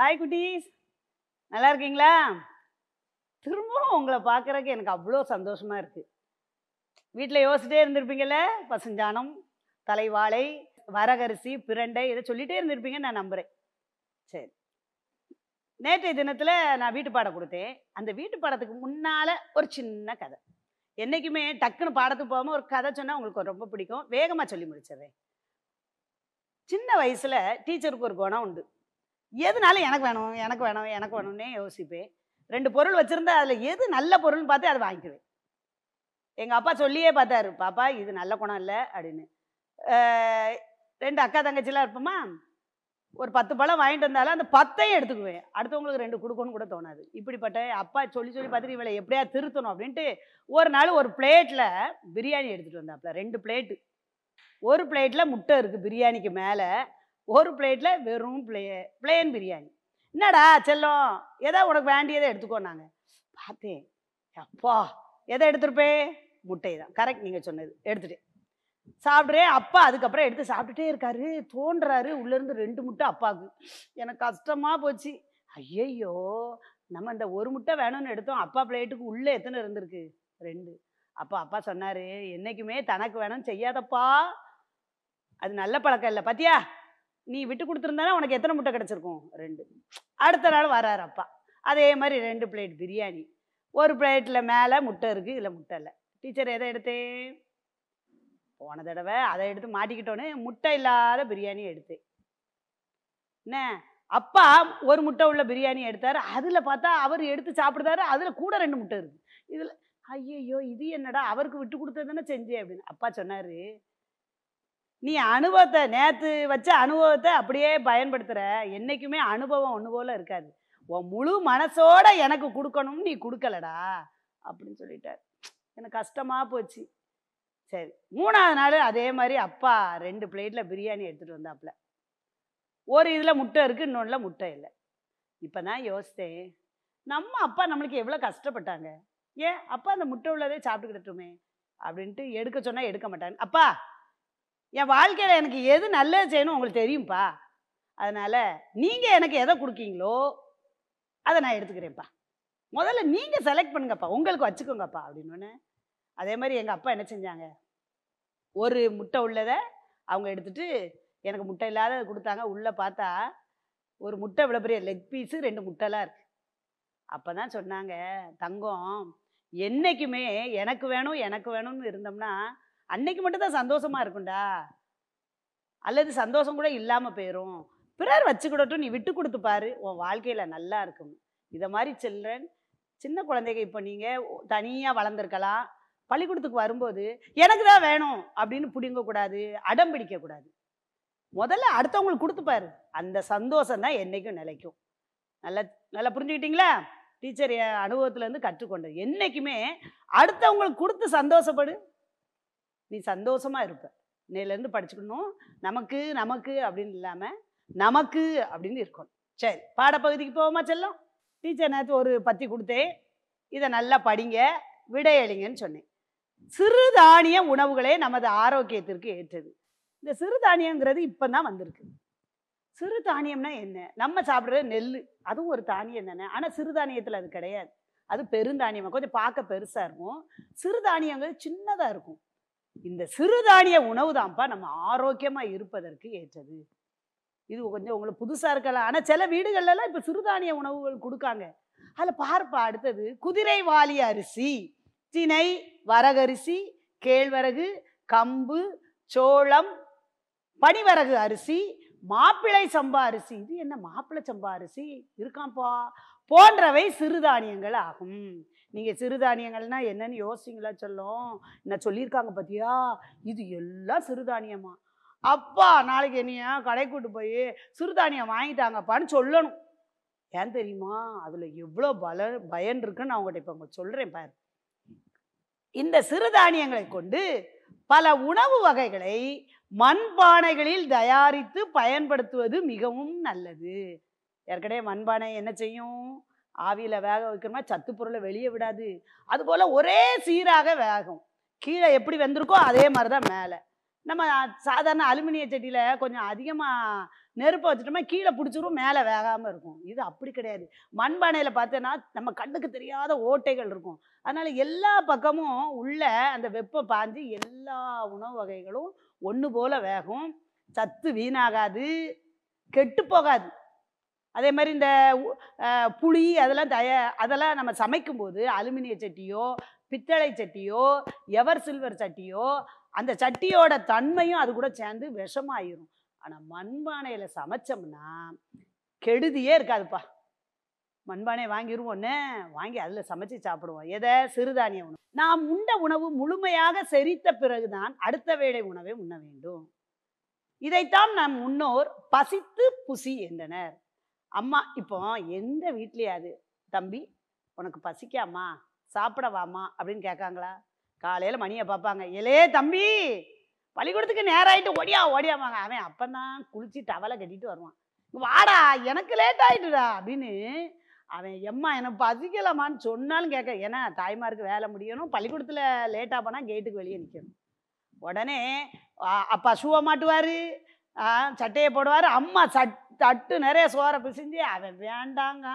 Hi குட்டீஸ். நல்லா இருக்கீங்களா? திரும்பவும் உங்களை பார்க்குறக்கு எனக்கு அவ்வளோ சந்தோஷமாக இருக்குது வீட்டில் யோசிச்சிட்டே இருந்திருப்பீங்கல்ல? பசுஞ்சாணம் தலைவாழை வரகரிசி பிரண்டை இதை சொல்லிகிட்டே இருந்திருப்பீங்கன்னு நான் நம்புகிறேன் சரி. நேற்றைய தினத்தில் நான் வீட்டு பாடம் கொடுத்தேன். அந்த வீட்டு பாடத்துக்கு முன்னால் ஒரு சின்ன கதை. என்றைக்குமே டக்குன்னு பாடத்துக்கு போகாமல் ஒரு கதை சொன்னால் உங்களுக்கு ரொம்ப பிடிக்கும். வேகமாக சொல்லி முடிச்சிடுறேன். சின்ன வயசில் டீச்சருக்கு ஒரு குணம் உண்டு. எதுனாலும் எனக்கு வேணும் எனக்கு வேணும் எனக்கு வேணும்னே யோசிப்பேன். ரெண்டு பொருள் வச்சுருந்தா அதில் எது நல்ல பொருள்னு பார்த்து அதை வாங்கிக்குவேன். எங்கள் அப்பா சொல்லியே பார்த்தாரு பாப்பா இது நல்ல குணம் இல்லை அப்படின்னு. ரெண்டு அக்கா தங்கச்சிலாம் இருப்போமா ஒரு பத்து பழம் வாங்கிட்டு வந்தாலும் அந்த பத்தையும் எடுத்துக்குவேன். அடுத்தவங்களுக்கு ரெண்டு கொடுக்கணும்னு கூட தோணாது. இப்படிப்பட்ட அப்பா சொல்லி சொல்லி பார்த்துட்டு இவளை எப்படியா திருத்தணும் அப்படின்ட்டு ஒரு நாள் ஒரு பிளேட்டில் பிரியாணி எடுத்துகிட்டு வந்தாப்புல ரெண்டு பிளேட்டு. ஒரு பிளேட்டில் முட்டை இருக்குது பிரியாணிக்கு மேலே. ஒரு பிளேட்டில் வெறும் பிளே பிளேன் பிரியாணி. என்னடா செல்லம் ஏதோ உனக்கு வேண்டியதை எடுத்துக்கோனாங்க பார்த்தேன். அப்பா எதை எடுத்துருப்பே? முட்டை தான் கரெக்ட் நீங்கள் சொன்னது. எடுத்துட்டேன். சாப்பிட்றேன். அப்பா அதுக்கப்புறம் எடுத்து சாப்பிட்டுட்டே இருக்காரு. தோன்றாரு. உள்ளேருந்து ரெண்டு முட்டை அப்பாவுக்கு. எனக்கு கஷ்டமாக போச்சு. ஐயையோ நம்ம இந்த ஒரு முட்டை வேணும்னு எடுத்தோம். அப்பா பிளேட்டுக்கு உள்ளே எத்தனை இருந்திருக்கு? ரெண்டு. அப்பா அப்பா சொன்னார் என்னைக்குமே தனக்கு வேணும் செய்யாதப்பா. அது நல்ல பழக்கம் இல்லை. பாத்தியா? நீ விட்டு கொடுத்துருந்தானே உனக்கு எத்தனை முட்டை கிடச்சிருக்கும்? ரெண்டு. அடுத்த நாள் வராரு அப்பா. அதே மாதிரி ரெண்டு பிளேட் பிரியாணி. ஒரு பிளேட்டில் மேலே முட்டை இருக்குது இதில் முட்டை இல்லை. டீச்சர் எதை எடுத்தேன்? போன தடவை அதை எடுத்து மாட்டிக்கிட்டோன்னு முட்டை இல்லாத பிரியாணி எடுத்தேன். என்ன? அப்பா ஒரு முட்டை உள்ள பிரியாணி எடுத்தார். அதில் பார்த்தா அவர் எடுத்து சாப்பிடுதாரு. அதில் கூட ரெண்டு முட்டை இருக்குது இதில் ஐயையோ இது என்னடா? அவருக்கு விட்டு கொடுத்தது தானே செஞ்சேன் அப்படின்னு. அப்பா சொன்னார் நீ அனுபவத்தை நேற்று வச்ச அனுபவத்தை அப்படியே பயன்படுத்துகிற என்றைக்குமே அனுபவம் ஒன்று போல இருக்காது. உன் முழு மனசோட எனக்கு கொடுக்கணும்னு நீ கொடுக்கலடா அப்படின்னு சொல்லிட்டார். எனக்கு கஷ்டமாக போச்சு. சரி மூணாவது நாள் அதே மாதிரி அப்பா ரெண்டு பிளேட்டில் பிரியாணி எடுத்துகிட்டு வந்தாப்புல. ஒரு இதில் முட்டை இருக்குது இன்னொன்றில் முட்டை இல்லை. இப்போ தான் யோசித்தேன் நம்ம அப்பா நம்மளுக்கு எவ்வளோ கஷ்டப்பட்டாங்க? ஏன் அப்பா அந்த முட்டை உள்ளதே சாப்பிட்டுக்கிட்டுமே அப்படின்ட்டு எடுக்க சொன்னால் எடுக்க மாட்டாங்க அப்பா என் வாழ்க்கையில் எனக்கு எது நல்லது செய்யணும் உங்களுக்கு தெரியும்ப்பா அதனால் நீங்கள் எனக்கு எதை கொடுக்கீங்களோ அதை நான் எடுத்துக்கிறேன்ப்பா. முதல்ல நீங்கள் செலக்ட் பண்ணுங்கப்பா. உங்களுக்கு வச்சுக்கோங்கப்பா அப்படின்னு அதே மாதிரி எங்கள் அப்பா என்ன செஞ்சாங்க? ஒரு முட்டை உள்ளதை அவங்க எடுத்துட்டு எனக்கு முட்டை இல்லாத கொடுத்தாங்க. உள்ளே பார்த்தா ஒரு முட்டை இவ்வளோ பெரிய லெக் பீஸு ரெண்டு முட்டைலாம் இருக்குது அப்போ தான் சொன்னாங்க தங்கம் என்றைக்குமே எனக்கு வேணும் எனக்கு வேணும்னு இருந்தோம்னா அன்னைக்கு மட்டும் தான் சந்தோஷமா இருக்கும்டா. அல்லது சந்தோஷம் கூட இல்லாமல் போயிடும் பிறர் வச்சுக்கிடட்டும் நீ விட்டு கொடுத்து பாரு. உன் வாழ்க்கையில் நல்லா இருக்கும். இதை மாதிரி சில்ட்ரன் சின்ன குழந்தைங்க இப்போ நீங்கள் தனியாக வளர்ந்துருக்கலாம். பள்ளிக்கூடத்துக்கு வரும்போது எனக்கு தான் வேணும் அப்படின்னு பிடிங்கக்கூடாது அடம் பிடிக்கக்கூடாது முதல்ல அடுத்தவங்களுக்கு கொடுத்துப்பாரு அந்த சந்தோஷம் தான் என்றைக்கும் நிலைக்கும். நல்லா நல்லா புரிஞ்சுக்கிட்டீங்களா? டீச்சர் என் அனுபவத்துலேருந்து கற்றுக்கொண்டது என்றைக்குமே அடுத்தவங்களுக்கு கொடுத்து சந்தோஷப்படு. நீ சந்தோஷமா இருப்ப. இன்னையிலேருந்து படிச்சுக்கணும். நமக்கு நமக்கு அப்படின்னு இல்லாமல் நமக்கு அப்படின்னு இருக்கணும். சரி பாடப்பகுதிக்கு போவோமா செல்லம்? டீச்சர் நேற்று ஒரு பத்தி கொடுத்தேன். இதை நல்லா படிங்க. விடையளிங்கன்னு சொன்னேன். சிறுதானிய உணவுகளே நமது ஆரோக்கியத்திற்கு ஏற்றது. இந்த சிறுதானியங்கிறது இப்போ தான் வந்திருக்கு. சிறுதானியம்னா என்ன? நம்ம சாப்பிட்றது நெல் அதுவும் ஒரு தானியம் தானே. ஆனால் சிறுதானியத்தில் அது கிடையாது. அது பெருந்தானியமாக கொஞ்சம் பார்க்க பெருசாக இருக்கும். சிறுதானியங்கள் சின்னதாக இருக்கும். இந்த சிறுதானிய உணவு தான்ப்பா நம்ம ஆரோக்கியமாக இருப்பதற்கு ஏற்றது. இது கொஞ்சம் உங்களுக்கு புதுசாக இருக்கலாம் ஆனால் சில வீடுகள்லாம் இப்போ சிறுதானிய உணவுகள் கொடுக்காங்க. அதில் பார்ப்பா அடுத்தது குதிரைவாலி அரிசி தினை வரகரிசி கேழ்வரகு கம்பு சோளம் பனிவரகு அரிசி மாப்பிளை சம்பா அரிசி. இது என்ன மாப்பிள்ளை சம்பா அரிசி? இருக்காம்ப்பா. போன்றவை சிறுதானியங்கள் ஆகும். நீங்கள் சிறுதானியங்கள்னா என்னன்னு யோசிங்களா சொல்லும். என்ன சொல்லியிருக்காங்க பார்த்தியா இது எல்லாம் சிறுதானியமா? அப்பா நாளைக்கு என்னையா கடை கூட்டு போய் சிறுதானியம் வாங்கிட்டாங்கப்பான்னு சொல்லணும். ஏன் தெரியுமா? அதில் எவ்வளோ பல பயன் இருக்குன்னு நான் உங்கள்கிட்ட இப்போ உங்களுக்கு சொல்கிறேன் பாரு. இந்த சிறுதானியங்களை கொண்டு பல உணவு வகைகளை மண்பானைகளில் தயாரித்து பயன்படுத்துவது மிகவும் நல்லது. ஏற்கனவே மண்பானை என்ன செய்யும்? ஆவியில் வேக வைக்கிறோமா சத்து பொருளை வெளியே விடாது. அதுபோல் ஒரே சீராக வேகும். கீழே எப்படி வெந்திருக்கோ அதே மாதிரி தான் மேலே. நம்ம சாதாரண அலுமினிய சட்டியில் கொஞ்சம் அதிகமாக நெருப்பை வச்சுட்டோம்னா கீழே பிடிச்சிரும் மேலே வேகாமல் இருக்கும். இது அப்படி கிடையாது. மண்பானையில் பார்த்தோன்னா நம்ம கண்ணுக்கு தெரியாத ஓட்டைகள் இருக்கும். அதனால் எல்லா பக்கமும் உள்ள அந்த வெப்பம் பாஞ்சு எல்லா உணவு வகைகளும் ஒன்று போல் வேகும். சத்து வீணாகாது. கெட்டு போகாது. அதே மாதிரி இந்த புளி அதெல்லாம் தய அதெல்லாம் நம்ம சமைக்கும்போது அலுமினிய சட்டியோ பித்தளை சட்டியோ எவர் சில்வர் சட்டியோ அந்த சட்டியோட தன்மையும் அது கூட சேர்ந்து விஷமாயிரும். ஆனால் மண்பானையில் சமைச்சோம்னா கெடுதியே இருக்காதுப்பா. மண்பானை வாங்கிடுவோன்னு வாங்கி அதில் சமைச்சு சாப்பிடுவோம். எதை? சிறுதானிய உணவு. நாம் உண்ட உணவு முழுமையாக செரித்த பிறகுதான் அடுத்த வேளை உணவை உண்ண வேண்டும். இதைத்தான் நம் முன்னோர் பசித்து புசி என்றனர். அம்மா இப்போ எந்த வீட்லயாவது தம்பி உனக்கு பசிக்காமா? சாப்பிடவாமா? அப்படின்னு கேட்காங்களா. காலையில் மணியை பார்ப்பாங்க. எலே தம்பி பள்ளிக்கூடத்துக்கு நேரம் ஆயிட்டு ஓடியா ஓடியாமாங்க அவன் தான் குளிச்சு டவலை கட்டிட்டு வருவான். வாடா எனக்கு லேட் ஆகிட்டுடா அப்படின்னு அவன் எம்மா எனக்கு பசிக்கலாமான்னு சொன்னாலும் கேட்க ஏன்னா தாய்மாருக்கு வேலை முடியணும் பள்ளிக்கூடத்தில் லேட்டாக போனால் கேட்டுக்கு வெளியே நிற்கணும் உடனே அப்பா ஷூவை மாட்டுவார் சட்டையை போடுவார் அம்மா சட் தட்டு நிறைய சோறை பிசிஞ்சு அவன் வேண்டாங்க.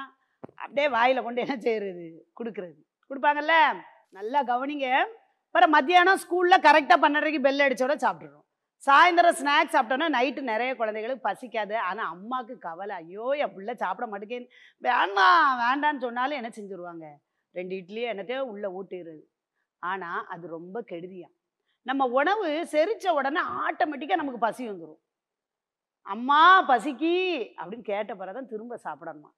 அப்படியே வாயில் கொண்டு என்ன செய்கிறது கொடுக்குறது. கொடுப்பாங்கல்ல? நல்லா கவனிங்க. அப்புறம் மத்தியானம் ஸ்கூலில் கரெக்டாக பன்னெண்டரைக்கு பெல் அடித்தோட சாப்பிட்றோம் சாயந்தரம் ஸ்நாக்ஸ் சாப்பிட்டோன்னா நைட்டு நிறைய குழந்தைகளுக்கு பசிக்காது. ஆனால் அம்மாவுக்கு கவலை. ஐயோ என் பிள்ளை சாப்பிட மாட்டேங்கன்னு வேண்டாம் வேண்டான்னு சொன்னாலும் என்ன செஞ்சுருவாங்க? ரெண்டு இட்லியோ என்னத்தையோ உள்ளே ஊட்டிடுறது. ஆனால் அது ரொம்ப கெடுதியாக நம்ம உணவு செரித்த உடனே ஆட்டோமேட்டிக்காக நமக்கு பசி வந்துடும் அம்மா பசிக்கி அப்படின்னு கேட்ட பிறகு தான் திரும்ப சாப்பிடணுமா?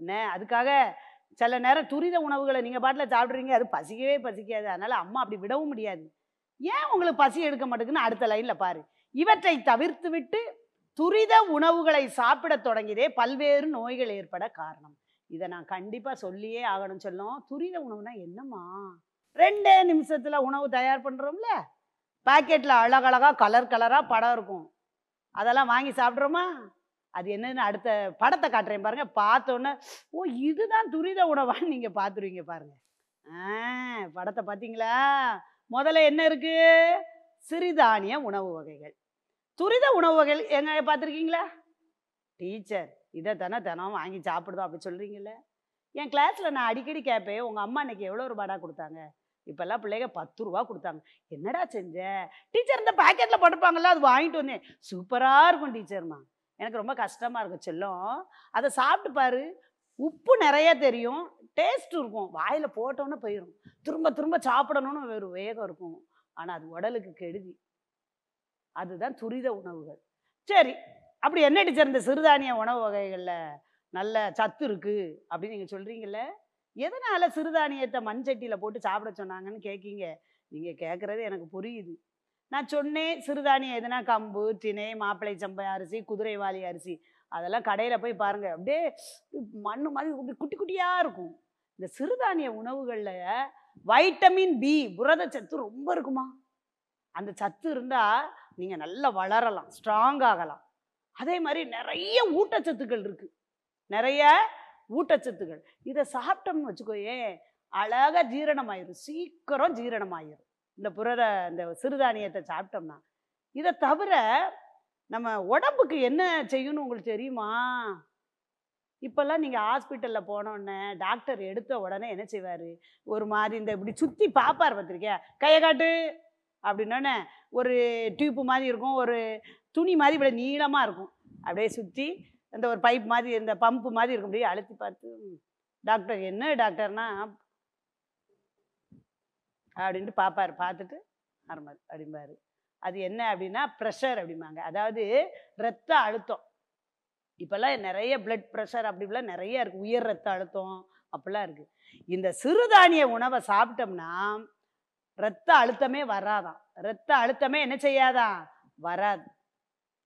என்ன? அதுக்காக சில நேரம் துரித உணவுகளை நீங்கள் பாட்டில் சாப்பிட்றீங்க அது பசிக்கவே பசிக்காது. அதனால் அம்மா அப்படி விடவும் முடியாது. ஏன் உங்களுக்கு பசி எடுக்க மாட்டேங்குன்னு அடுத்த லைனில் பாரு. இவற்றை தவிர்த்து விட்டு துரித உணவுகளை சாப்பிட தொடங்கியதே பல்வேறு நோய்கள் ஏற்பட காரணம். இதை நான் கண்டிப்பாக சொல்லியே ஆகணும் சொல்லும். துரித உணவுனா என்னம்மா? ரெண்டே நிமிஷத்தில் உணவு தயார் பண்ணுறோம்ல பாக்கெட்டில் அழகழகாக கலர் கலராக படம் இருக்கும். அதெல்லாம் வாங்கி சாப்பிட்றோமா? அது என்னன்னு அடுத்த படத்தை காட்டுறேன் பாருங்க. பார்த்தோன்னே ஓ இதுதான் துரித உணவான்னு நீங்கள் பார்த்துருவீங்க பாருங்க. ஆ படத்தை பார்த்தீங்களா? முதல்ல என்ன இருக்கு? சிறுதானிய உணவு வகைகள். துரித உணவு வகைகள் எங்க பார்த்துருக்கீங்களா? டீச்சர் இதை தானே தினம் வாங்கி சாப்பிடுதோம் அப்படி சொல்கிறீங்களே என் கிளாஸில் நான் அடிக்கடி கேட்பேன் உங்கள் அம்மா இன்னைக்கு எவ்வளோ ரூபாடா கொடுத்தாங்க? இப்போல்லாம் பிள்ளைங்க பத்து ரூபா கொடுத்தாங்க. என்னடா செஞ்ச? டீச்சர் இந்த பாக்கெட்டில் போட்டிருப்பாங்கல்ல அது வாங்கிட்டு வந்தேன். சூப்பராக இருக்கும் டீச்சர்மா. எனக்கு ரொம்ப கஷ்டமாக இருக்கும் செல்லம். அதை சாப்பிட்டு பாரு. உப்பு நிறைய தெரியும். டேஸ்ட் இருக்கும். வாயில் போட்டோன்னே போயிடும் திரும்ப திரும்ப சாப்பிடணும்னு ஒரு வேகம் இருக்கும். ஆனால் அது உடலுக்கு கெடுதி. அதுதான் துரித உணவுகள். சரி அப்படி என்ன டீச்சர் இந்த சிறுதானிய உணவு வகைகளில்? நல்ல சத்து இருக்குது அப்படின்னு நீங்கள் சொல்கிறீங்களே எதனால் சிறுதானியத்தை மண் சட்டியில் போட்டு சாப்பிட சொன்னாங்கன்னு கேட்கீங்க நீங்கள் கேட்குறது எனக்கு புரியுது. நான் சொன்னேன் சிறுதானியம் எதுனா கம்பு திணை மாப்பிளை சம்பை அரிசி குதிரைவாளி அரிசி அதெல்லாம் கடையில் போய் பாருங்கள் அப்படியே மண்ணு மாதிரி குட்டி குட்டியாக இருக்கும். இந்த சிறுதானிய உணவுகளில் வைட்டமின் பி புரதச்சத்து ரொம்ப இருக்குமா? அந்த சத்து இருந்தால் நீங்கள் நல்லா வளரலாம் ஸ்ட்ராங் ஆகலாம். அதே மாதிரி நிறைய ஊட்டச்சத்துக்கள் இருக்குது நிறைய ஊட்டச்சத்துக்கள். இதை சாப்பிட்டோம்னு வச்சுக்கோயே அழகாக ஜீரணமாயிரும். சீக்கிரம் ஜீரணமாயிரும். இந்த புரத இந்த சிறுதானியத்தை சாப்பிட்டோம்னா. இதை தவிர நம்ம உடம்புக்கு என்ன செய்யணும் உங்களுக்கு தெரியுமா? இப்போல்லாம் நீங்கள் ஹாஸ்பிட்டலில் போனோடனே டாக்டர் எடுத்த உடனே என்ன செய்வார்? ஒரு மாதிரி இந்த இப்படி சுற்றி பார்ப்பார் பார்த்துருக்கியா? கையை காட்டு! அப்படின்னோடனே ஒரு டியூப்பு மாதிரி இருக்கும். ஒரு துணி மாதிரி இப்படி நீளமாக இருக்கும். அப்படியே சுற்றி இந்த ஒரு பைப் மாதிரி இந்த பம்பு மாதிரி இருக்கும் முடியும் அழுத்தி பார்த்து டாக்டர் என்ன டாக்டர்னா அப்படின்ட்டு பார்ப்பார் பார்த்துட்டு ஆரம்பார் அப்படிம்பார். அது என்ன அப்படின்னா ப்ரெஷர் அப்படிம்பாங்க. அதாவது ரத்த அழுத்தம். இப்போல்லாம் நிறைய பிளட் ப்ரெஷர் அப்படி இப்படிலாம் நிறைய இருக்குது உயர் ரத்த அழுத்தம் அப்படிலாம் இருக்குது இந்த சிறுதானிய உணவை சாப்பிட்டோம்னா ரத்த அழுத்தமே வராதாம். ரத்த அழுத்தமே என்ன செய்யாதான் வராது.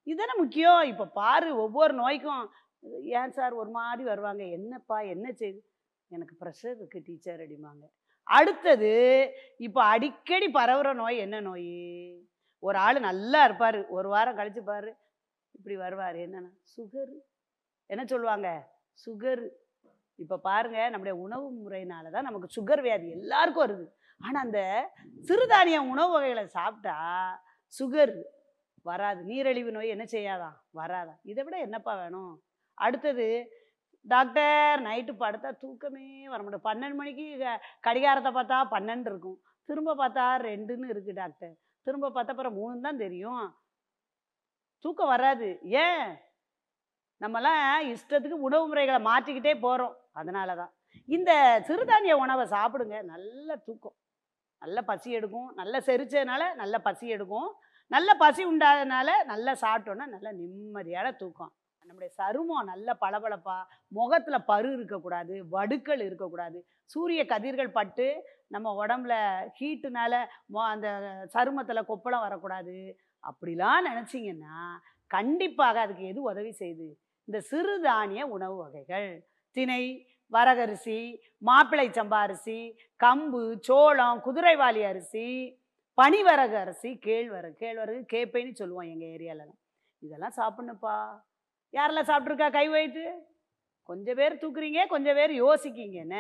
இதுதானே முக்கியம். இப்போ பாரு ஒவ்வொரு நோய்க்கும் ஏன் சார் ஒரு மாதிரி வருவாங்க? என்னப்பா என்ன செய்து எனக்கு ப்ரெஷர் இருக்குது டீச்சர் அப்படிம்பாங்க. அடுத்தது இப்போ அடிக்கடி பரவுற நோய் என்ன நோய்? ஒரு ஆள் நல்லா இருப்பார் ஒரு வாரம் கழிச்சு பாரு இப்படி வருவார். என்னன்னா சுகரு என்ன சொல்லுவாங்க? சுகரு இப்போ பாருங்க நம்முடைய உணவு முறையினால தான் நமக்கு சுகர் வியாதி எல்லாருக்கும் வருது. ஆனால் அந்த சிறுதானிய உணவு வகைகளை சாப்பிட்டா சுகர் வராது. நீரழிவு நோய் என்ன செய்யாதான் வராதா. இதை விட என்னப்பா வேணும்? அடுத்தது டாக்டர் நைட்டு படுத்தா தூக்கமே வர முடியும் பன்னெண்டு மணிக்கு க- கடிகாரத்தை பார்த்தா பன்னெண்டு இருக்கும். திரும்ப பார்த்தா ரெண்டுன்னு இருக்குது டாக்டர். திரும்ப பார்த்தா அப்புறம் மூணு தான் தெரியும். தூக்கம் வராது. ஏன்? நம்மலாம் இஷ்டத்துக்கு உணவு முறைகளை மாற்றிக்கிட்டே போகிறோம் அதனால தான். இந்த சிறுதானிய உணவை சாப்பிடுங்க. நல்ல தூக்கம். நல்ல பசி எடுக்கும். நல்ல செரிச்சதுனால நல்ல பசி எடுக்கும். நல்ல பசி உண்டாதனால நல்லா சாப்பிட்டோன்னா நல்ல நிம்மதியான தூக்கம். நம்முடைய சருமம் நல்ல பளபளப்பாக முகத்தில் பரு இருக்கக்கூடாது வடுக்கள் இருக்கக்கூடாது. சூரிய கதிர்கள் பட்டு நம்ம உடம்புல ஹீட்டுனால மொ அந்த சருமத்தில் கொப்பளம் வரக்கூடாது. அப்படிலாம் நினச்சிங்கன்னா கண்டிப்பாக அதுக்கு எது உதவி செய்யுது இந்த சிறுதானிய உணவு வகைகள். திணை வரகரிசி மாப்பிளை சம்பா அரிசி கம்பு சோளம் குதிரைவாளி அரிசி பனிவரகு அரிசி கேழ்வரகு கேழ்வரகு கேப்பைன்னு சொல்லுவோம் எங்கள் ஏரியாலலாம். இதெல்லாம் சாப்பிட்ணுப்பா யாரெல்லாம் சாப்பிட்ருக்கா கை வைத்து கொஞ்சம் பேர் தூக்குறீங்க கொஞ்சம் பேர் யோசிக்கீங்க என்ன?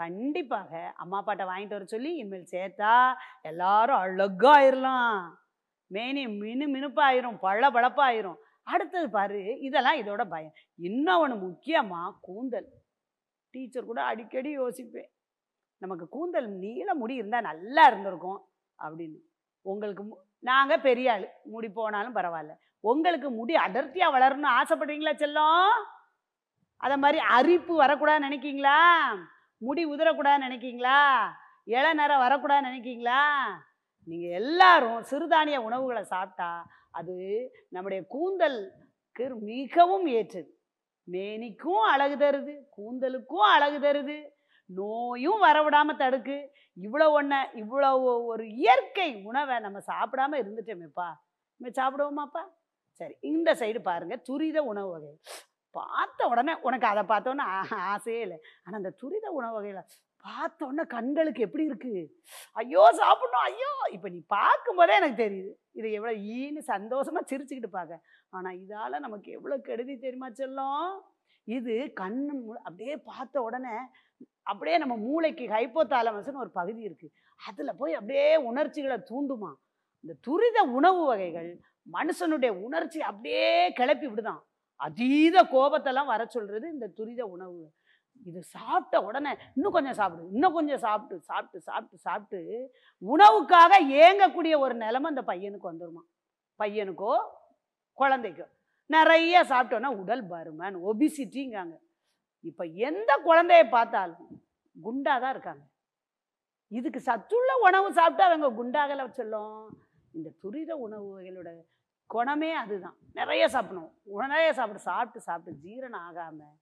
கண்டிப்பாக அம்மா அப்பாட்ட வாங்கிட்டு வர சொல்லி இனிமேல் சேர்த்தா எல்லாரும் அழகாயிரலாம். மேனி மினு மினுப்பாயிரும் பழ பழப்பாயிரும் அடுத்தது பாரு இதெல்லாம் இதோட பயம். இன்னும் ஒன்று முக்கியமாக கூந்தல். டீச்சர் கூட அடிக்கடி யோசிப்பேன். நமக்கு கூந்தல் நீள முடி இருந்தால் நல்லா இருந்திருக்கும் அப்படின்னு. உங்களுக்கு நாங்கள் பெரிய ஆள். முடி போனாலும் பரவாயில்ல. உங்களுக்கு முடி அடர்த்தியாக வளரணும்னு ஆசைப்படுறீங்களா செல்லம்? அதை மாதிரி அரிப்பு வரக்கூடாதுன்னு நினைக்கீங்களா? முடி உதிரக்கூடாதுன்னு நினைக்கிங்களா? இளநரம் வரக்கூடாதுன்னு நினைக்கீங்களா? நீங்கள் எல்லாரும் சிறுதானிய உணவுகளை சாப்பிட்டா அது நம்முடைய கூந்தலுக்கு மிகவும் ஏற்றது. மேனிக்கும் அழகு தருது கூந்தலுக்கும் அழகு தருது. நோயும் வரவிடாமல் தடுக்கு. இவ்வளோ ஒன்று இவ்வளோ ஒரு இயற்கை உணவை நம்ம சாப்பிடாம இருந்துட்டோமேப்பா. நம்ம சாப்பிடுவோமாப்பா? சரி இந்த சைடு பாருங்கள் துரித உணவு வகை. பார்த்த உடனே உனக்கு அதை பார்த்தோன்னே ஆ- ஆசையே இல்லை. ஆனால் அந்த துரித உணவு வகையில் பார்த்த உடனே கண்களுக்கு எப்படி இருக்குது ஐயோ சாப்பிட்ணும். ஐயோ! இப்போ நீ பார்க்கும்போதே எனக்கு தெரியுது. இதை எவ்வளோ ஈன்னு சந்தோஷமாக சிரிச்சுக்கிட்டு பார்க்க. ஆனால் இதால் நமக்கு எவ்வளோ கெடுதி தெரியுமா செல்லும்? இது கண் அப்படியே பார்த்த உடனே அப்படியே நம்ம மூளைக்கு ஹைப்போதாலமஸ்னு ஒரு பகுதி இருக்குது அதில் போய் அப்படியே உணர்ச்சிகளை தூண்டுமா. இந்த துரித உணவு வகைகள் மனுஷனுடைய உணர்ச்சி அப்படியே கிளப்பி விடுதான். அதீத கோபத்தெல்லாம் வர சொல்கிறது இந்த துரித உணவு. இது சாப்பிட்ட உடனே இன்னும் கொஞ்சம் சாப்பிடு இன்னும் கொஞ்சம் சாப்பிட்டு சாப்பிட்டு சாப்பிட்டு சாப்பிட்டு உணவுக்காக ஏங்கக்கூடிய ஒரு நிலைமை அந்த பையனுக்கு வந்துருமா. பையனுக்கோ குழந்தைக்கோ. நிறைய சாப்பிட்டோன்னா உடல் பருமன் ஒபிசிட்டிங்காங்க இப்போ எந்த குழந்தைய பார்த்தாலும் குண்டாக தான் இருக்காங்க. இதுக்கு சத்துள்ள உணவு சாப்பிட்டா அவங்க குண்டாகல சொல்லும். இந்த துரித உணவுகளோட குணமே அதுதான். நிறைய சாப்பிடணும். நிறைய சாப்பிட்டு சாப்பிட்டு சாப்பிட்டு ஜீரணம் ஆகாமல்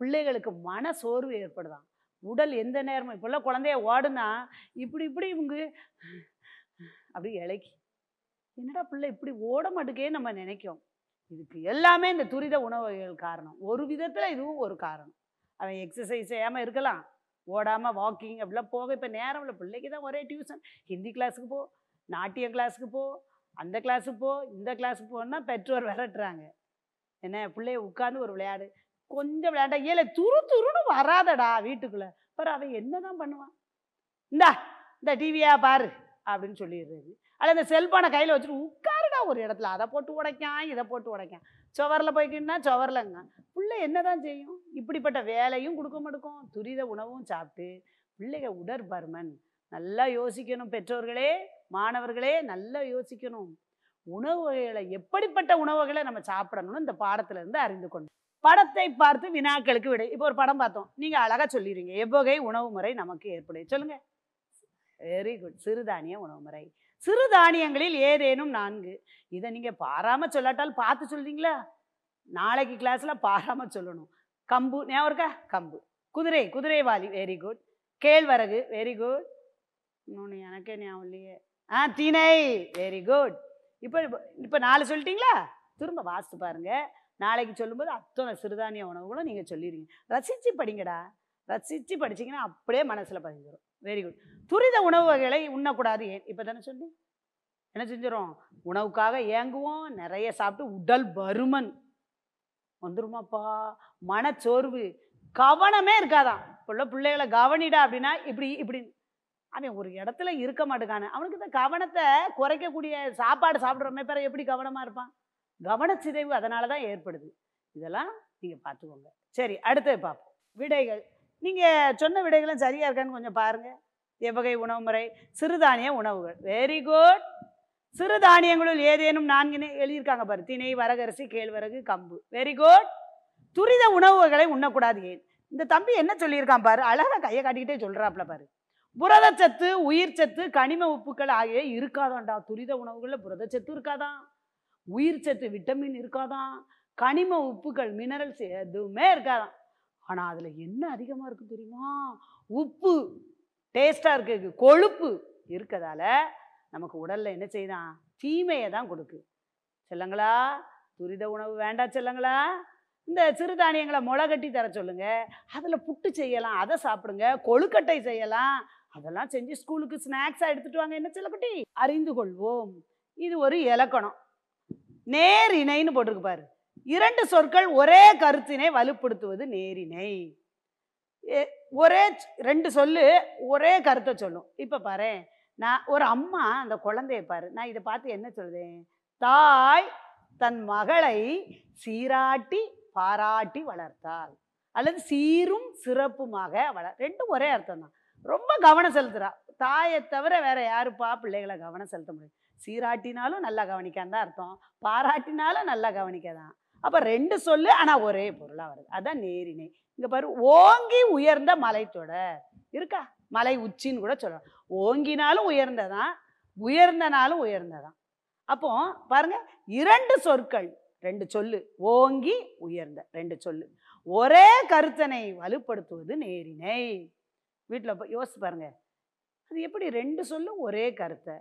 பிள்ளைகளுக்கு மன சோர்வு ஏற்படுதான். உடல் எந்த நேரமும் இப்போல்லாம் குழந்தைய ஓடுனா இப்படி இப்படி இவங்க அப்படி இலைக்கி. என்னடா பிள்ளை இப்படி ஓட மாட்டுக்கே நம்ம நினைக்கும். இதுக்கு எல்லாமே இந்த துரித உணவுகள் காரணம். ஒரு விதத்தில் இதுவும் ஒரு காரணம். அவன் எக்ஸசைஸ் செய்யாமல் இருக்கலாம். ஓடாமல் வாக்கிங் அப்படிலாம் போக இப்போ நேரம் இல்லை. பிள்ளைக்கு தான் ஒரே டியூஷன் ஹிந்தி கிளாஸுக்கு போ நாட்டிய கிளாஸுக்கு போ அந்த கிளாஸுக்கு போ இந்த கிளாஸுக்கு போன்னா பெற்றோர் விரட்டுறாங்க. என்ன? பிள்ளைய உட்காந்து ஒரு விளையாடு. கொஞ்சம் விளையாண்டா ஏல துரு துருன்னு வராதடா வீட்டுக்குள்ளே. பர் அவன் என்னதான் பண்ணுவான்? இந்தா இந்த டிவியா பாரு அப்படின்னு சொல்லிடுறது. அதில் இந்த செல்ஃபோனை கையில் வச்சுட்டு உட்கா ஒரு இடத்துல. அதை போட்டு உடைக்கான் இதை போட்டு உடைக்கான். சுவரில் போய்க்கின்னா சுவரில்ங்க. பிள்ளை என்னதான் செய்யும்? இப்படிப்பட்ட வேலையும் கொடுக்க மாட்டோம் துரித உணவும் சாப்பிட்டு பிள்ளைங்க உடற்பருமன் நல்லா யோசிக்கணும் பெற்றோர்களே மாணவர்களே நல்லா யோசிக்கணும். உணவு வகைகளை எப்படிப்பட்ட உணவுகளை நம்ம சாப்பிடணும்னு இந்த பாடத்திலிருந்து அறிந்து கொண்டோம் படத்தை பார்த்து வினாக்களுக்கு விடை. இப்போ ஒரு படம் பார்த்தோம். நீங்க அழகா சொல்லிடுறீங்க எவ்வகை உணவு முறை நமக்கு ஏற்படும். சொல்லுங்க. வெரி குட் சிறுதானிய உணவு முறை. சிறுதானியங்களில் ஏதேனும் நான்கு. இதை நீங்கள் பாராம சொல்லாட்டால் பார்த்து சொல்றீங்களா? நாளைக்கு கிளாஸில் பாராம சொல்லணும். கம்பு ஞாபகம் இருக்கா? கம்பு. குதிரை குதிரைவாலி வெரி குட் கேழ்வரகு வெரி குட் இன்னொன்று எனக்கே ஞாபகம் இல்லையே. ஆ தினை வெரி குட் இப்போ இப்போ நாலு சொல்லிட்டீங்களா? திரும்ப வாசித்து பாருங்க. நாளைக்கு சொல்லும்போது அத்தனை சிறுதானிய உணவுகளும் நீங்கள் சொல்லிடுங்க ரசித்து படிங்கடா. ரசித்து படிச்சீங்கன்னா அப்படியே மனசில் பதிஞ்சிடும் வெரி குட் துரித உணவு வகைகளை உண்ணக்கூடாது ஏன்? இப்போ தானே சொல்லி. என்ன செஞ்சிடும் உணவுக்காக ஏங்குவோம். நிறைய சாப்பிட்டு உடல் பருமன் வந்துருமாப்பா. மனச்சோர்வு. கவனமே இருக்காதான். பிள்ளை பிள்ளைகளை கவனிடா அப்படின்னா இப்படி இப்படி. அவன் ஒரு இடத்துல இருக்க மாட்டேங்கானு அவனுக்கு இந்த கவனத்தை குறைக்கக்கூடிய சாப்பாடு சாப்பிட்றமே பேர எப்படி கவனமாக இருப்பான்? கவனச்சிதைவு அதனால தான் ஏற்படுது. இதெல்லாம் நீங்கள் பார்த்துக்கோங்க. சரி அடுத்து பார்ப்போம். விடைகள். நீங்கள் சொன்ன விடைகளும் சரியாக இருக்கான்னு கொஞ்சம் பாருங்கள் எவ்வகை உணவு முறை சிறுதானிய உணவுகள். வெரி குட் சிறுதானியங்களுள் ஏதேனும் நான்கினை எழுதியிருக்காங்க பாரு. திணை வரகரிசி கேழ்வரகு கம்பு. வெரி குட் துரித உணவுகளை உண்ணக்கூடாது ஏன்? இந்த தம்பி என்ன சொல்லியிருக்கான் பாரு? அழகாக கையை காட்டிக்கிட்டே சொல்கிறாப்புல பாரு. புரதச்சத்து உயிர்ச்சத்து கனிம உப்புக்கள் ஆகிய இருக்காதான்டா துரித உணவுகளில் புரதச்சத்து இருக்காதான் உயிர்ச்சத்து விட்டமின் இருக்காதான் கனிம உப்புக்கள் மினரல்ஸ் எதுவுமே இருக்காதான் ஆனால் அதில் என்ன அதிகமாக இருக்கும் தெரியுமா? உப்பு. டேஸ்டாக இருக்குது கொழுப்பு இருக்கதால நமக்கு உடலில் என்ன செய்தான் தீமையை தான் கொடுக்கு. செல்லங்களா துரித உணவு வேண்டாம் செல்லங்களா? இந்த சிறுதானியங்களை முளை கட்டி தர சொல்லுங்க. அதில் புட்டு செய்யலாம் அதை சாப்பிடுங்க கொழுக்கட்டை செய்யலாம். அதெல்லாம் செஞ்சு ஸ்கூலுக்கு ஸ்நாக்ஸாக எடுத்துட்டு வாங்க. என்ன செல்லக்குட்டி? அறிந்து கொள்வோம். இது ஒரு இலக்கணம். நேர் இணைன்னு போட்டிருக்கு பாரு. இரண்டு சொற்கள் ஒரே கருத்தினை வலுப்படுத்துவது நேரிணை ஒரே ரெண்டு சொல்லு ஒரே கருத்தை சொல்லும். இப்போ பாரு நான் ஒரு அம்மா அந்த குழந்தைய பாரு நான் இதை பார்த்து என்ன சொல்றேன் தாய் தன் மகளை சீராட்டி பாராட்டி வளர்த்தாள். அல்லது சீரும் சிறப்புமாக வள ரெண்டும் ஒரே அர்த்தம் தான். ரொம்ப கவனம் செலுத்துறா. தாயை தவிர வேற யாருப்பா பிள்ளைகளை கவனம் செலுத்த முடியும். சீராட்டினாலும் நல்லா கவனிக்கான்னு தான் அர்த்தம். பாராட்டினாலும் நல்லா கவனிக்க தான். அப்போ ரெண்டு சொல்லு ஆனால் ஒரே பொருளாக வருது. அதான் நேரிணை இங்கே பாரு ஓங்கி உயர்ந்த மலைத்தொடர் இருக்கா? மலை உச்சின்னு கூட சொல்லலாம். ஓங்கினாலும் உயர்ந்ததான் உயர்ந்தனாலும் உயர்ந்ததான் அப்போ பாருங்க இரண்டு சொற்கள் ரெண்டு சொல்லு ஓங்கி உயர்ந்த ரெண்டு சொல்லு. ஒரே கருத்தனை வலுப்படுத்துவது நேரினை. வீட்டில் போய் யோசிச்சு பாருங்க. அது எப்படி ரெண்டு சொல்லு ஒரே கருத்தை?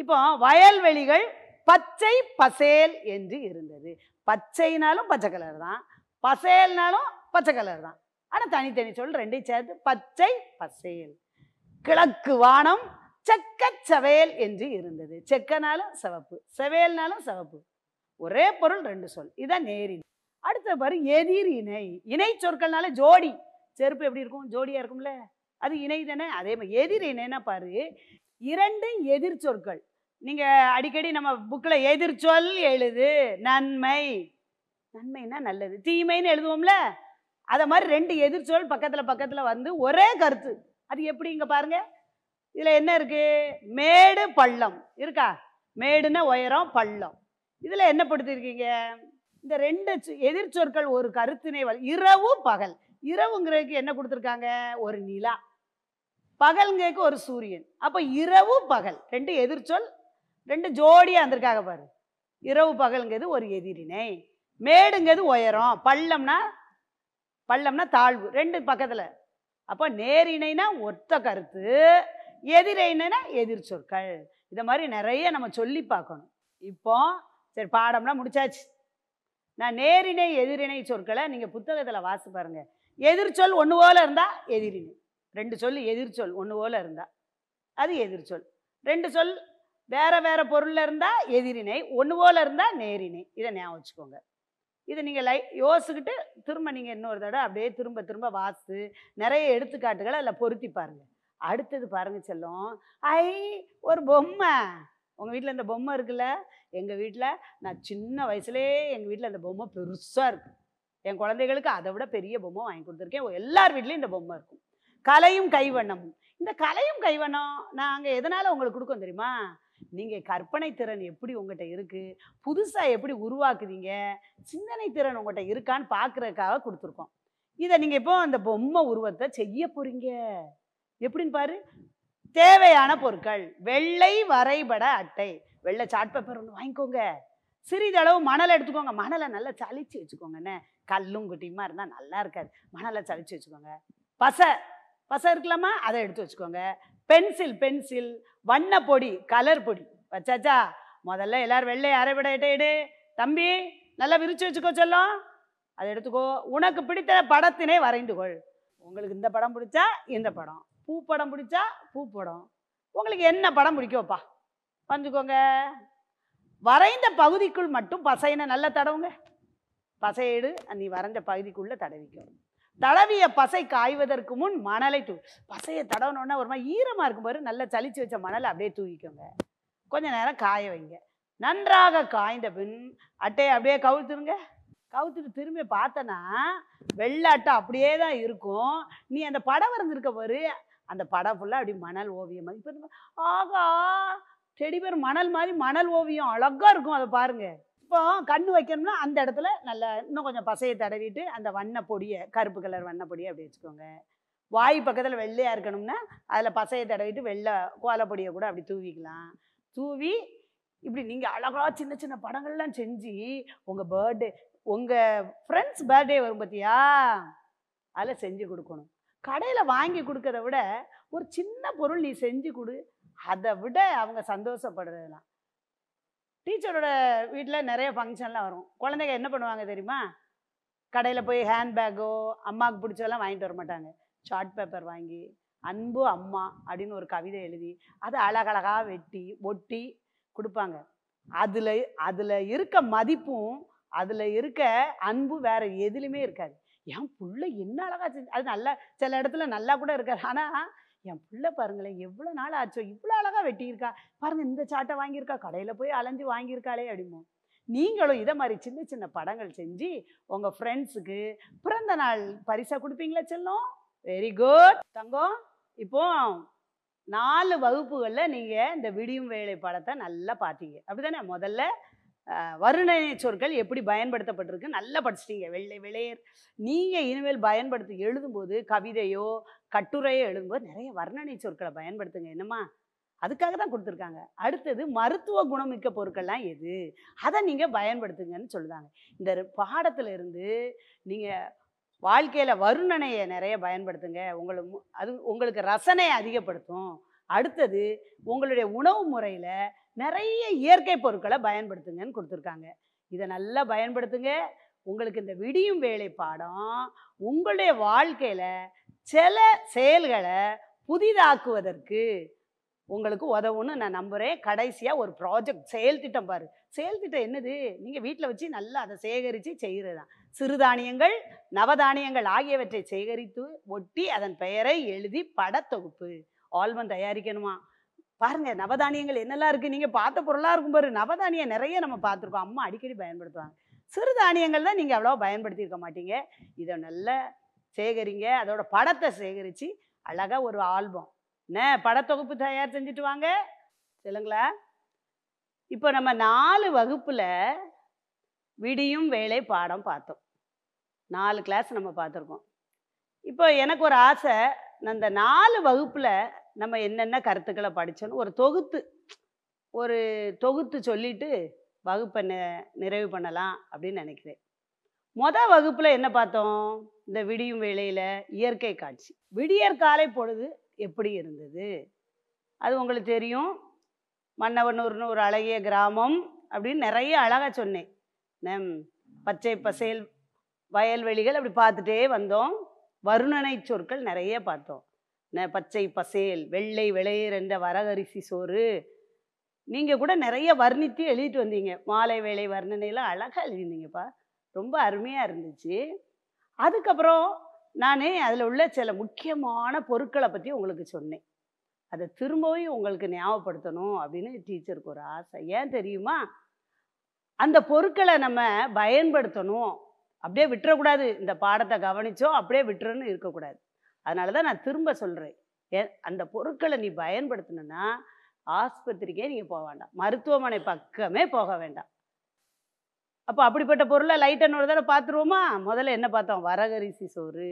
இப்போ வயல்வெளிகள் பச்சை பசேல் என்று இருந்தது. பச்சைனாலும் பச்சை கலர் தான். பசேல்னாலும் பச்சை கலர் தான். ஆனால் தனித்தனி சொல் ரெண்டையும் சேர்த்து பச்சை பசேல். கிழக்கு வானம் செக்க செவேல் என்று இருந்தது. செக்கனாலும் சிவப்பு செவேல்னாலும் சிவப்பு. ஒரே பொருள் ரெண்டு சொல். இதான் நேரின் அடுத்த பாரு எதிர் இணை. இணை சொற்கள்னால ஜோடி. செருப்பு எப்படி இருக்கும்? ஜோடியா இருக்கும்ல. அது இணை தானே? அதே மாதிரி எதிர் இணைன்னா பாரு இரண்டு எதிர் சொற்கள். நீங்கள் அடிக்கடி நம்ம புக்கில் எதிர்ச்சொல் எழுது. நன்மை. நன்மைன்னா நல்லது. தீமைன்னு எழுதுவோம்ல? அதை மாதிரி ரெண்டு எதிர்ச்சொல் பக்கத்தில் பக்கத்தில் வந்து ஒரே கருத்து. அது எப்படி இங்கே பாருங்க. இதில் என்ன இருக்கு? மேடு பள்ளம். இருக்கா? மேடுன்னா உயரம் பள்ளம். இதில் என்ன படுத்திருக்கீங்க? இந்த ரெண்டு எதிர்ச்சொற்கள் ஒரு கருத்தினை வல்- இரவு பகல். இரவுங்கிறதுக்கு என்ன கொடுத்துருக்காங்க? ஒரு நிலா. பகல்ங்கிறதுக்கு ஒரு சூரியன். அப்போ இரவு பகல். ரெண்டு எதிர்ச்சொல் ரெண்டு ஜோடியாக வந்திருக்காங்க பாரு. இரவு பகலுங்கிறது ஒரு எதிரினை. மேடுங்கிறது உயரம். பள்ளம்னா பள்ளம்னா தாழ்வு. ரெண்டு பக்கத்தில். அப்போ நேரிணைனா ஒத்த கருத்து எதிரைனா எதிர் சொற்கள். இதை மாதிரி நிறைய நம்ம சொல்லி பார்க்கணும். இப்போ சரி பாடம்லாம் முடிச்சாச்சு. நான் நேரிணை எதிரிணை சொற்களை நீங்கள் புத்தகத்தில் வாசி பாருங்க. எதிர்ச்சொல் ஒன்று போல இருந்தால் எதிரிணை. ரெண்டு சொல் எதிர்ச்சொல் ஒன்று போல இருந்தால் அது எதிர்ச்சொல் ரெண்டு சொல் வேற வேற பொருள்ல இருந்தா எதிரிணை ஒன்று போல இருந்தா நேரிணை இதை ஞாபகம் வச்சுக்கோங்க. இதை நீங்கள் லை யோசிக்கிட்டு திரும்ப நீங்கள் இன்னொரு தடவை அப்படியே திரும்ப திரும்ப வாசித்து நிறைய எடுத்துக்காட்டுகளை அதில் பொருத்தி பாருங்க. அடுத்தது பாருங்க செல்லம். ஐ ஒரு பொம்மை. உங்கள் வீட்டில் இந்த பொம்மை இருக்குல்ல? எங்கள் வீட்டில் நான் சின்ன வயசுலேயே எங்கள் வீட்டில் அந்த பொம்மை பெருசாக இருக்கு என் குழந்தைகளுக்கு அதை விட பெரிய பொம்மை வாங்கி கொடுத்துருக்கேன். எல்லார் வீட்லேயும் இந்த பொம்மை இருக்கும். கலையும் கைவண்ணமும். இந்த கலையும் கைவண்ணம் நாங்கள் எதனால் உங்களுக்கு கொடுக்கோம் தெரியுமா? நீங்கள் கற்பனை திறன் எப்படி உங்கள்கிட்ட இருக்குது புதுசாக எப்படி உருவாக்குறீங்க? சிந்தனை திறன் உங்கள்கிட்ட இருக்கான்னு பார்க்குறதுக்காக கொடுத்துருக்கோம். இதை நீங்கள் இப்போ அந்த பொம்மை உருவத்தை செய்ய போகிறீங்க எப்படின்னு பாரு. தேவையான பொருட்கள் வெள்ளை வரைபட அட்டை. வெள்ளை சாட் பேப்பர் ஒன்று வாங்கிக்கோங்க. சிறிதளவு மணலை எடுத்துக்கோங்க. மணலை நல்லா சலிச்சு வச்சுக்கோங்கண்ணே கல்லும் குட்டியுமா இருந்தால் நல்லா இருக்காது. மணலை சலிச்சு வச்சுக்கோங்க. பசை. பசை இருக்கலாமா அதை எடுத்து வச்சுக்கோங்க. பென்சில் பென்சில் வண்ண பொடி கலர் பொடி. வச்சாச்சா? முதல்ல எல்லாரும் வெள்ளை அரைவிட எடு எடு தம்பி நல்லா விரிச்சு வச்சுக்கோ சொல்லும். அதை எடுத்துக்கோ. உனக்கு பிடித்த படத்தினை வரைந்து கொள். உங்களுக்கு இந்த படம் பிடிச்சா இந்த படம். பூ படம் பிடிச்சா பூ படம். உங்களுக்கு என்ன படம் பிடிக்கும்ப்பா? வந்துக்கோங்க. வரைந்த பகுதிக்குள் மட்டும் பசையினை நல்லா தடவுங்க. பசையேடு நீ வரைஞ்ச பகுதிக்குள்ளே தடவிக்கோ. தடவிய பசை காய்வதற்கு முன் மணலை தூ பசையை தடவணுன்னா ஒரு மாதிரி ஈரமாக இருக்கும் பாரு. நல்லா சளிச்சு வச்ச மணலை அப்படியே தூக்கிக்கோங்க. கொஞ்ச நேரம் காய வைங்க. நன்றாக காய்ந்த பின் அட்டையை அப்படியே கவுத்துருங்க. கவுத்துட்டு திரும்பி பார்த்தனா வெள்ளாட்டம் அப்படியே தான் இருக்கும். நீ அந்த படம் வரைஞ்சிருக்க பாரு. அந்த படம் ஃபுல்லாக அப்படி மணல் ஓவியம் மாதிரி. இப்போ ஆகா செடி பேர் மணல் மாதிரி மணல் ஓவியம் அழகா இருக்கும். அதை பாருங்கள் இப்போ கண்ணு வைக்கணும்னா அந்த இடத்துல நல்லா இன்னும் கொஞ்சம் பசையை தடவிட்டு அந்த வண்ண பொடியை கருப்பு கலர் வண்ண பொடியை அப்படி வச்சுக்கோங்க. வாய் பக்கத்தில் வெள்ளையாக இருக்கணும்னா அதில் பசையை தடவிட்டு வெள்ளை கோலப்பொடியை கூட அப்படி தூவிக்கலாம். தூவி இப்படி நீங்கள் அழகா சின்ன சின்ன படங்கள்லாம் செஞ்சு உங்கள் பர்த்டே உங்கள் ஃப்ரெண்ட்ஸ் பர்த்டே வரும் பார்த்தியா அதில் செஞ்சு கொடுக்கணும். கடையில் வாங்கி கொடுக்கறத விட ஒரு சின்ன பொருள் நீ செஞ்சு கொடு. அதை விட அவங்க சந்தோஷப்படுறதுலாம் டீச்சரோட வீட்டில் நிறைய ஃபங்க்ஷன்லாம் வரும். குழந்தைங்க என்ன பண்ணுவாங்க தெரியுமா? கடையில் போய் ஹேண்ட்பேக்கோ அம்மாவுக்கு பிடிச்சதெல்லாம் வாங்கிட்டு வர மாட்டாங்க. ஷார்ட் பேப்பர் வாங்கி அன்பு அம்மா அப்படின்னு ஒரு கவிதை எழுதி அதை அழகழகாக வெட்டி ஒட்டி கொடுப்பாங்க. அதில் அதில் இருக்க மதிப்பும் அதில் இருக்க அன்பு வேற எதுலையுமே இருக்காது. என் புள்ள என்ன அழகா செஞ்சு அது நல்லா சில இடத்துல நல்லா கூட இருக்காது. ஆனால் என் பிள்ளை பாருங்களேன் எவ்வளோ நாள் ஆச்சோ இவ்வளோ அழகா வெட்டியிருக்கா. பாருங்க இந்த சாட்டை வாங்கியிருக்கா கடையில் போய் அலைஞ்சு வாங்கியிருக்காளே அப்படிமோ. நீங்களும் இதை மாதிரி சின்ன சின்ன படங்கள் செஞ்சு உங்கள் ஃப்ரெண்ட்ஸுக்கு பிறந்த நாள் பரிசாக கொடுப்பீங்களா செல்லும்? வெரி குட் தங்கம் இப்போ நாலு வகுப்புகளில் நீங்கள் இந்த விடியும் வேலை படத்தை நல்லா பார்த்தீங்க. அப்படிதானே? முதல்ல வருணனை சொற்கள் எப்படி பயன்படுத்தப்பட்டிருக்கு? நல்லா படிச்சிட்டீங்க. வெள்ளை வெளையர் நீங்கள் இனிமேல் பயன்படுத்தி எழுதும்போது கவிதையோ கட்டுரையோ எழுதும்போது நிறைய வர்ணனை சொற்களை பயன்படுத்துங்க. என்னம்மா? அதுக்காக தான் கொடுத்துருக்காங்க. அடுத்தது மருத்துவ குணமிக்க பொருட்கள்லாம் எது? அதை நீங்கள் பயன்படுத்துங்கன்னு சொல்லுதாங்க. இந்த ரெ- பாடத்துல இருந்து நீங்கள் வாழ்க்கையில் வருணனையை நிறைய பயன்படுத்துங்க. உங்களை மு- அது உங்களுக்கு ரசனையை அதிகப்படுத்தும். அடுத்தது உங்களுடைய உணவு முறையில் நிறைய இயற்கை பொருட்களை பயன்படுத்துங்கன்னு கொடுத்துருக்காங்க. இதை நல்லா பயன்படுத்துங்க. உங்களுக்கு இந்த விடியும் வேலை பாடம் உங்களுடைய வாழ்க்கையில் சில செயல்களை புதிதாக்குவதற்கு உங்களுக்கு உதவும்னு நான் நம்புகிறேன் கடைசியாக ஒரு ப்ராஜெக்ட் செயல் திட்டம் பாரு. செயல் திட்டம் என்னது? நீங்கள் வீட்டில் வச்சு நல்லா அதை சேகரித்து செய்கிறது தான் சிறுதானியங்கள் நவதானியங்கள் ஆகியவற்றை சேகரித்து ஒட்டி அதன் பெயரை எழுதி படத்தொகுப்பு. ஆல்பம் தயாரிக்கணுமா? பாருங்க நவதானியங்கள் என்னெல்லாம் இருக்குது நீங்கள் பார்த்த பொருளாக இருக்கும் பாரு. நவதானியம் நிறைய நம்ம பார்த்துருக்கோம். அம்மா அடிக்கடி பயன்படுத்துவாங்க. சிறுதானியங்கள் தான் நீங்கள் அவ்வளோ பயன்படுத்தியிருக்க மாட்டீங்க. இதை நல்லா சேகரிங்க. அதோட படத்தை சேகரித்து அழகாக ஒரு ஆல்பம். என்ன? படத்தொகுப்பு தயார் செஞ்சுட்டு வாங்க. சொல்லுங்களா இப்போ நம்ம நாலு வகுப்பில் விடியும் வேலை பாடம் பார்த்தோம். நாலு கிளாஸ் நம்ம பார்த்துருக்கோம். இப்போ எனக்கு ஒரு ஆசை. நான் நாலு வகுப்பில் நம்ம என்னென்ன கருத்துக்களை படித்தோன்னு ஒரு தொகுத்து ஒரு தொகுத்து சொல்லிட்டு வகுப்பை நி நிறைவு பண்ணலாம் அப்படின்னு நினைக்கிறேன். மொதல் வகுப்பில் என்ன பார்த்தோம்? இந்த விடியும் வேளையில் இயற்கை காட்சி. விடியற் காலை பொழுது எப்படி இருந்தது? அது உங்களுக்கு தெரியும். மன்னவனூர்னு ஒரு அழகிய கிராமம் அப்படின்னு நிறைய அழகாக சொன்னேன். பச்சை பசேல் வயல்வெளிகள் அப்படி பார்த்துட்டே வந்தோம். வருணனை சொற்கள் நிறைய பார்த்தோம். ந பச்சை பசேல் வெள்ளை விளையர் என்ற வரகரிசி சோறு. நீங்கள் கூட நிறைய வர்ணித்து எழுதிட்டு வந்தீங்க. மாலை வேலை வர்ணனையெல்லாம் அழகாக எழுதியிருந்தீங்கப்பா. ரொம்ப அருமையாக இருந்துச்சு. அதுக்கப்புறம் நான் அதில் உள்ள சில முக்கியமான பொருட்களை பற்றி உங்களுக்கு சொன்னேன். அதை திரும்பவும் உங்களுக்கு ஞாபகப்படுத்தணும் அப்படின்னு டீச்சருக்கு ஒரு ஆசை. ஏன் தெரியுமா? அந்த பொருட்களை நம்ம பயன்படுத்தணும். அப்படியே விட்டுறக்கூடாது. இந்த பாடத்தை கவனிச்சோம் அப்படியே விட்டுறன்னு இருக்கக்கூடாது. அதனால தான் நான் திரும்ப சொல்கிறேன் ஏ அந்த பொருட்களை நீ பயன்படுத்தணுன்னா ஆஸ்பத்திரிக்கே நீங்கள் போக வேண்டாம். மருத்துவமனை பக்கமே போக வேண்டாம். அப்போ அப்படிப்பட்ட பொருளை லைட்டன் ஒரு தடவை பார்த்துருவோமா? முதல்ல என்ன பார்த்தோம்? வரகரிசி சோறு.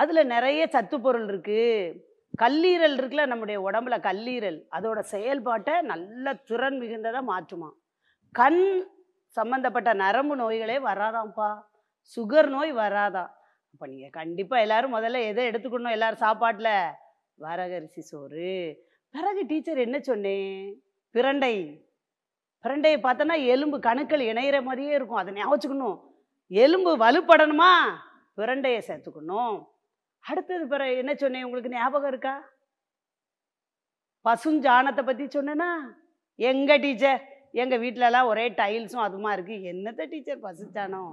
அதில் நிறைய சத்து பொருள் இருக்குது கல்லீரல் இருக்குல்ல நம்முடைய உடம்புல கல்லீரல். அதோட செயல்பாட்டை நல்ல திறன் மிகுந்ததாக மாற்றுமா. கண் சம்மந்தப்பட்ட நரம்பு நோய்களே வராதாம்ப்பா. சுகர் நோய் வராதான் அப்போ நீங்கள் கண்டிப்பாக எல்லாரும் முதல்ல எதை எடுத்துக்கணும்? எல்லாரும் சாப்பாட்டில்? வரகரிசி சோறு. பிறகு டீச்சர் என்ன சொன்னேன்? பிரண்டை. பிரண்டையை பார்த்தோன்னா எலும்பு கணுக்கள் இணையிற மாதிரியே இருக்கும். அதை ஞாபகம் எலும்பு வலுப்படணுமா? பிரண்டையை சேர்த்துக்கணும். அடுத்தது பிற என்ன சொன்னேன்? உங்களுக்கு ஞாபகம் இருக்கா? பசுஞ்சாணத்தை பற்றி சொன்னேன்னா எங்க டீச்சர் எங்கள் வீட்டிலலாம் ஒரே டைல்ஸும் அதுமா இருக்குது என்னத்த டீச்சர் பசுஞ்சாணம்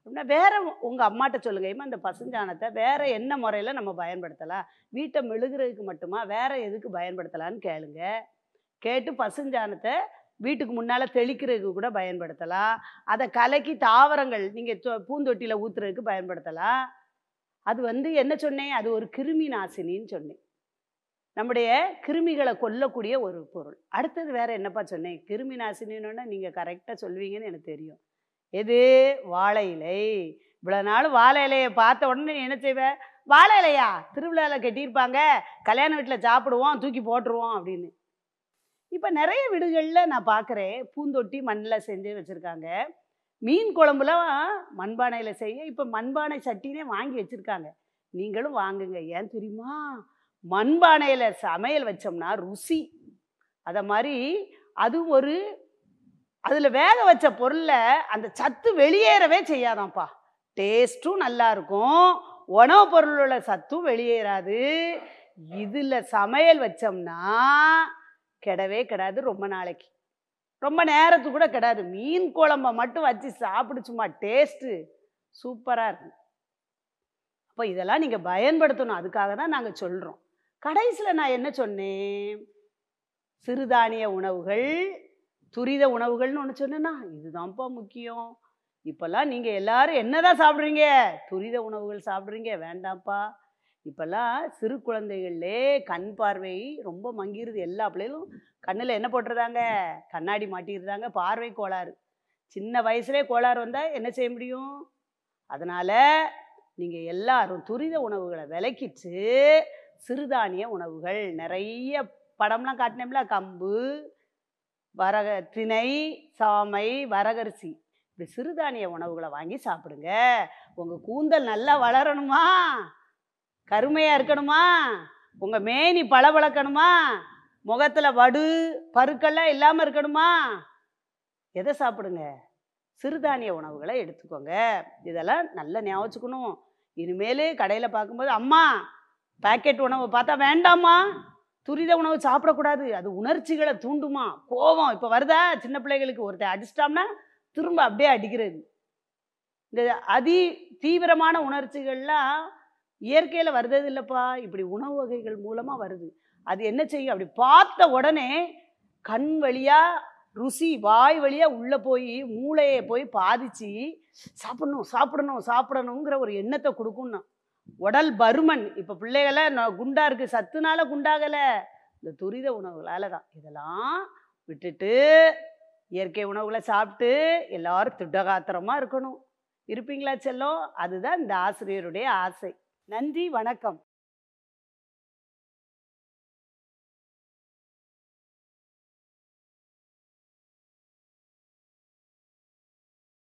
அப்படின்னா வேற உங்கள் அம்மாட்ட சொல்லுங்கள் இம்மா இந்த பசுஞ்சானத்தை வேறு என்ன முறையில் நம்ம பயன்படுத்தலாம்? வீட்டை மெழுகுறதுக்கு மட்டுமா? வேறு எதுக்கு பயன்படுத்தலான்னு கேளுங்க. கேட்டு பசுஞ்சானத்தை வீட்டுக்கு முன்னால் தெளிக்கிறதுக்கு கூட பயன்படுத்தலாம். அதை கலக்கி தாவரங்கள் நீங்கள் பூந்தொட்டியில் ஊற்றுறதுக்கு பயன்படுத்தலாம். அது வந்து என்ன சொன்னேன்? அது ஒரு கிருமி நாசினின்னு சொன்னேன். நம்முடைய கிருமிகளை கொல்லக்கூடிய ஒரு பொருள். அடுத்தது வேற என்னப்பா சொன்னேன்? கிருமி நாசினின்னு நீங்கள் கரெக்டாக சொல்வீங்கன்னு எனக்கு தெரியும். எது? வாழை இலை. இவ்வளோ நாள் வாழை இலையை பார்த்த உடனே நீ என்ன செய்வேன் வாழை இலையா? திருவிழாவில் கட்டியிருப்பாங்க. கல்யாண வீட்டில் சாப்பிடுவோம் தூக்கி போட்டுருவோம் அப்படின்னு. இப்போ நிறைய வீடுகளில் நான் பார்க்குறேன். பூந்தொட்டி மண்ணில் செஞ்சு வச்சுருக்காங்க. மீன் குழம்புலாம் மண்பானையில் செய்ய இப்போ மண்பானை சட்டினே வாங்கி வச்சுருக்காங்க. நீங்களும் வாங்குங்க. ஏன் தெரியுமா? மண்பானையில் சமையல் வச்சோம்னா ருசி. அதை மாதிரி அது ஒரு அதில் வேக வச்ச பொருளை அந்த சத்து வெளியேறவே செய்யாதாம்ப்பா. டேஸ்ட்டும் நல்லா இருக்கும். உணவுப் பொருளோட சத்தும் வெளியேறாது. இதில் சமையல் வச்சோம்னா கெடவே கிடாது ரொம்ப நாளைக்கு. ரொம்ப நேரத்துக்கு கூட கிடாது. மீன் குழம்ப மட்டும் வச்சு சாப்பிடு சும்மா டேஸ்ட்டு சூப்பராக இருக்கும். அப்போ இதெல்லாம் நீங்கள் பயன்படுத்தணும். அதுக்காக தான் நாங்கள் சொல்கிறோம் கடைசியில் நான் என்ன சொன்னேன்? சிறுதானிய உணவுகள் துரித உணவுகள்னு ஒன்று சொன்னேன்னா இதுதான்ப்பா முக்கியம். இப்போல்லாம் நீங்கள் எல்லாரும் என்னதான் சாப்பிட்றீங்க? துரித உணவுகள் சாப்பிட்றீங்க வேண்டாம்ப்பா. இப்போல்லாம் சிறு குழந்தைகள்லே கண் பார்வை ரொம்ப மங்கிருது. எல்லா பிள்ளைகளும் கண்ணில் என்ன போட்டுருதாங்க கண்ணாடி மாட்டிடுறாங்க பார்வை கோளாறு. சின்ன வயசுலேயே கோளாறு வந்தால் என்ன செய்ய முடியும்? அதனால் நீங்கள் எல்லாரும் துரித உணவுகளை விலக்கிட்டு சிறுதானிய உணவுகள். நிறைய படம்லாம் காட்டினோம்ல கம்பு வரக திணை சாமை வரகரிசி. இப்படி சிறுதானிய உணவுகளை வாங்கி சாப்பிடுங்க. உங்கள் கூந்தல் நல்லா வளரணுமா? கருமையாக இருக்கணுமா? உங்கள் மேனி பளபளக்கணுமா? முகத்தில் வடு பருக்கெல்லாம் இல்லாமல் இருக்கணுமா? எதை சாப்பிடுங்க? சிறுதானிய உணவுகளை எடுத்துக்கோங்க. இதெல்லாம் நல்லா ஞாபகம் இனிமேல் கடையில் பார்க்கும்போது அம்மா பேக்கெட் உணவு பார்த்தா வேண்டாமா துரித உணவு சாப்பிடக்கூடாது. அது உணர்ச்சிகளை தூண்டுமா? கோபம். இப்போ வருதா? சின்ன பிள்ளைகளுக்கு ஒருத்தர் அடிச்சிட்டோம்னா திரும்ப அப்படியே அடிக்கிறது. இந்த அதி தீவிரமான உணர்ச்சிகள்லாம் இயற்கையில் வருது இல்லைப்பா. இப்படி உணவு வகைகள் மூலமாக வருது. அது என்ன செய்யும்? அப்படி பார்த்த உடனே கண் வழியாக ருசி வாய் வழியாக உள்ளே போய் மூளையை போய் பாதிச்சு சாப்பிடணும் சாப்பிடணும் சாப்பிடணுங்கிற ஒரு எண்ணத்தை கொடுக்கும்னா உடல் பருமன். இப்போ பிள்ளைகளை குண்டா இருக்கு. சத்துனால குண்டாகலை. இந்த துரித உணவுகளால தான். இதெல்லாம் விட்டுட்டு இயற்கை உணவுகளை சாப்பிட்டு எல்லாரும் திடகாத்திரமா இருக்கணும். இருப்பீங்களா செல்லம்? அதுதான் இந்த ஆசிரியருடைய ஆசை. நன்றி வணக்கம்.